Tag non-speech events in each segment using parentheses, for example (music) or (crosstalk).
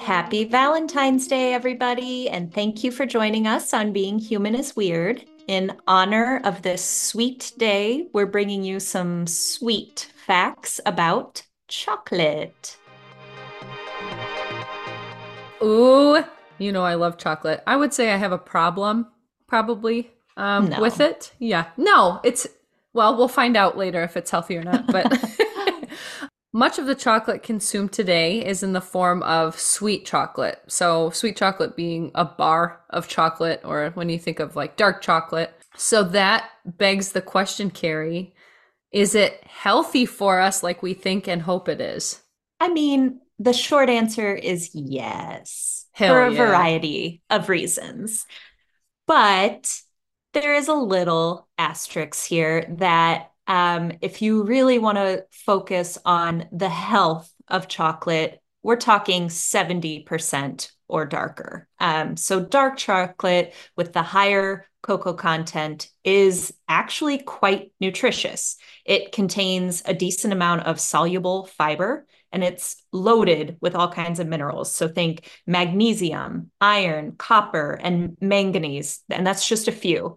Happy Valentine's Day, everybody, and thank you for joining us on Being Human is Weird. In honor of this sweet day, we're bringing you some sweet facts about chocolate. Ooh, you know I love chocolate. I would say I have a problem, probably, um, No. with it. Yeah. No, it's, well, we'll find out later if it's healthy or not, but (laughs) much of the chocolate consumed today is in the form of sweet chocolate. So, sweet chocolate being a bar of chocolate, or when you think of like dark chocolate. So, that begs the question, Carrie is it healthy for us like we think and hope it is? I mean, the short answer is yes, Hell for a yeah. variety of reasons. But there is a little asterisk here that um, if you really want to focus on the health of chocolate, we're talking 70% or darker. Um, so, dark chocolate with the higher cocoa content is actually quite nutritious. It contains a decent amount of soluble fiber and it's loaded with all kinds of minerals. So think magnesium, iron, copper, and manganese. And that's just a few.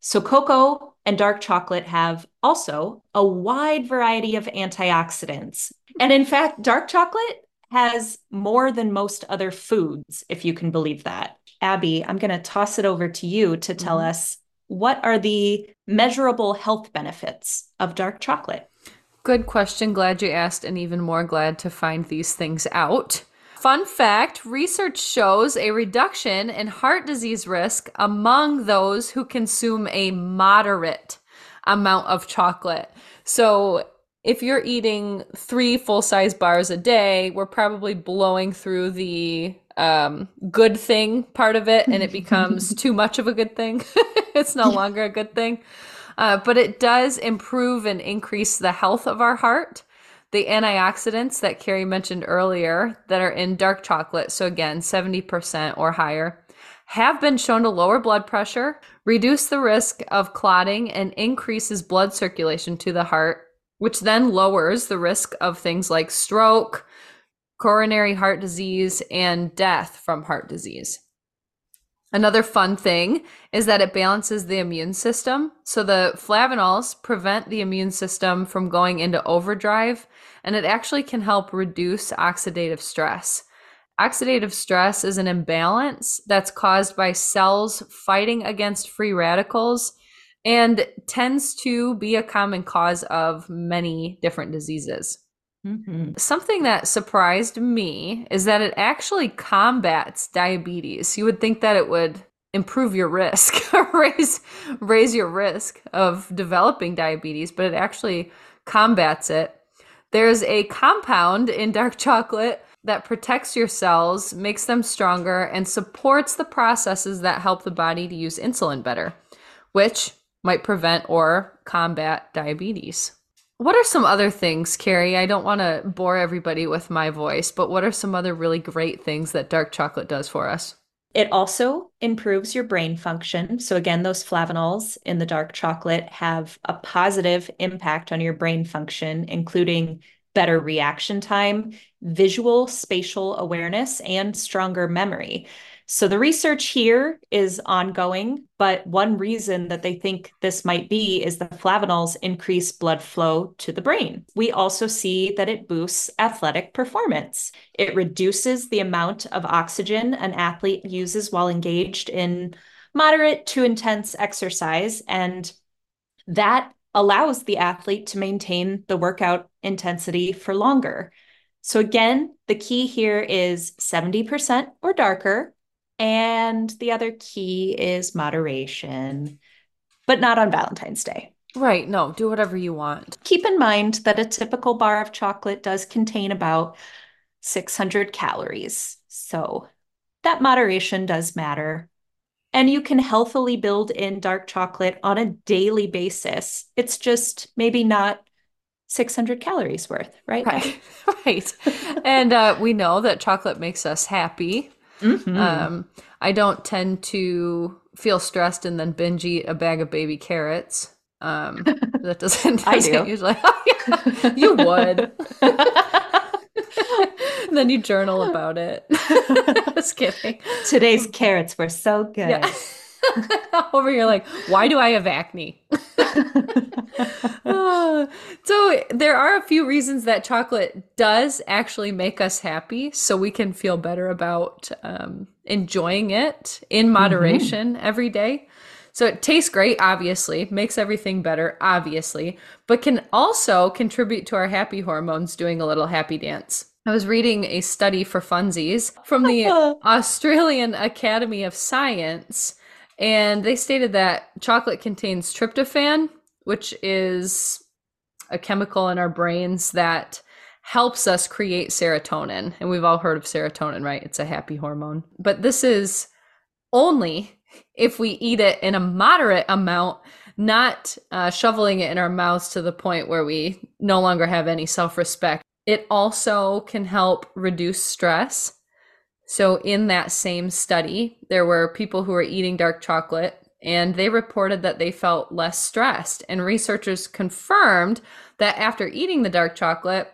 So cocoa and dark chocolate have also a wide variety of antioxidants. And in fact, dark chocolate has more than most other foods, if you can believe that. Abby, I'm going to toss it over to you to tell Mhm. us what are the measurable health benefits of dark chocolate? Good question. Glad you asked, and even more glad to find these things out. Fun fact research shows a reduction in heart disease risk among those who consume a moderate amount of chocolate. So, if you're eating three full size bars a day, we're probably blowing through the um, good thing part of it, and it becomes (laughs) too much of a good thing. (laughs) it's no longer a good thing. Uh, but it does improve and increase the health of our heart. The antioxidants that Carrie mentioned earlier that are in dark chocolate, so again, 70% or higher, have been shown to lower blood pressure, reduce the risk of clotting, and increases blood circulation to the heart, which then lowers the risk of things like stroke, coronary heart disease, and death from heart disease. Another fun thing is that it balances the immune system. So the flavanols prevent the immune system from going into overdrive, and it actually can help reduce oxidative stress. Oxidative stress is an imbalance that's caused by cells fighting against free radicals and tends to be a common cause of many different diseases. Mhm. Something that surprised me is that it actually combats diabetes. You would think that it would improve your risk, (laughs) raise raise your risk of developing diabetes, but it actually combats it. There's a compound in dark (laughs) chocolate that protects your cells, makes them stronger, and supports the processes that help the body to use insulin better, which might prevent or combat diabetes. What are some other things, Carrie? I don't want to bore everybody with my voice, but what are some other really great things that dark chocolate does for us? It also improves your brain function. So, again, those flavanols in the dark chocolate have a positive impact on your brain function, including better reaction time, visual spatial awareness, and stronger memory. So, the research here is ongoing, but one reason that they think this might be is the flavanols increase blood flow to the brain. We also see that it boosts athletic performance. It reduces the amount of oxygen an athlete uses while engaged in moderate to intense exercise. And that allows the athlete to maintain the workout intensity for longer. So, again, the key here is 70% or darker. And the other key is moderation, but not on Valentine's Day. Right, no, do whatever you want. Keep in mind that a typical bar of chocolate does contain about 600 calories. So that moderation does matter. And you can healthily build in dark chocolate on a daily basis. It's just maybe not 600 calories worth, right? Right, (laughs) right. and uh, we know that chocolate makes us happy. Mhm. Um, I don't tend to feel stressed and then binge eat a bag of baby carrots. Um, (laughs) that doesn't, I (laughs) do. usually. (laughs) you would. then you journal about it. Just kidding. Today's carrots were so good. Yeah. (laughs) Over here, like, why do I have acne? (laughs) so there are a few reasons that chocolate does actually make us happy, so we can feel better about um, enjoying it in mm-hmm. moderation mm-hmm. every day. So it tastes great, obviously, makes everything better, obviously, but can also contribute to our happy hormones doing a little happy dance. I was reading a study for funsies from the (laughs) Australian Academy of Science, and they stated that chocolate contains tryptophan, which is a chemical in our brains that helps us create serotonin. And we've all heard of serotonin, right? It's a happy hormone. But this is only if we eat it in a moderate amount, not uh, shoveling it in our mouths to the point where we no longer have any self respect. It also can help reduce stress. So, in that same study, there were people who were eating dark chocolate and they reported that they felt less stressed. And researchers confirmed that after eating the dark chocolate,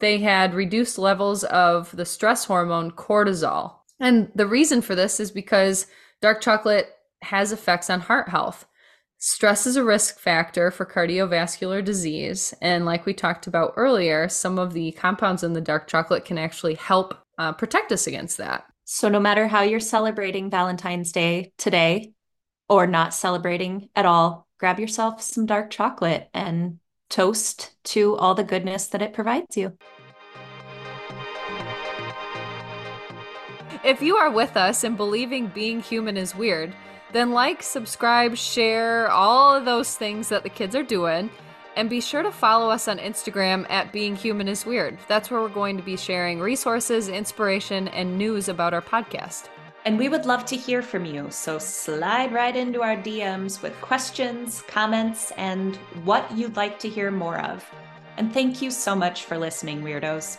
they had reduced levels of the stress hormone cortisol. And the reason for this is because Dark chocolate has effects on heart health. Stress is a risk factor for cardiovascular disease. And like we talked about earlier, some of the compounds in the dark chocolate can actually help uh, protect us against that. So, no matter how you're celebrating Valentine's Day today or not celebrating at all, grab yourself some dark chocolate and toast to all the goodness that it provides you. If you are with us and believing being human is weird, then like, subscribe, share, all of those things that the kids are doing. And be sure to follow us on Instagram at Being Human is Weird. That's where we're going to be sharing resources, inspiration, and news about our podcast. And we would love to hear from you. So slide right into our DMs with questions, comments, and what you'd like to hear more of. And thank you so much for listening, Weirdos.